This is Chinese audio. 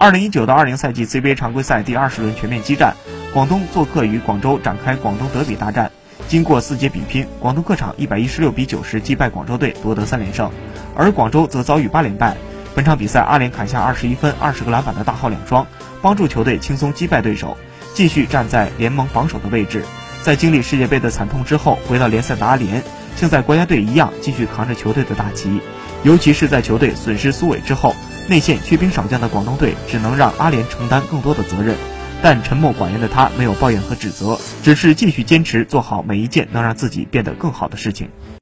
二零一九到二零赛季 CBA 常规赛第二十轮全面激战，广东做客与广州展开广东德比大战。经过四节比拼，广东客场一百一十六比九十击败广州队，夺得三连胜，而广州则遭遇八连败。本场比赛，阿联砍下二十一分、二十个篮板的大号两双，帮助球队轻松击败对手，继续站在联盟榜首的位置。在经历世界杯的惨痛之后，回到联赛的阿联，像在国家队一样继续扛着球队的大旗。尤其是在球队损失苏伟之后，内线缺兵少将的广东队只能让阿联承担更多的责任。但沉默寡言的他没有抱怨和指责，只是继续坚持做好每一件能让自己变得更好的事情。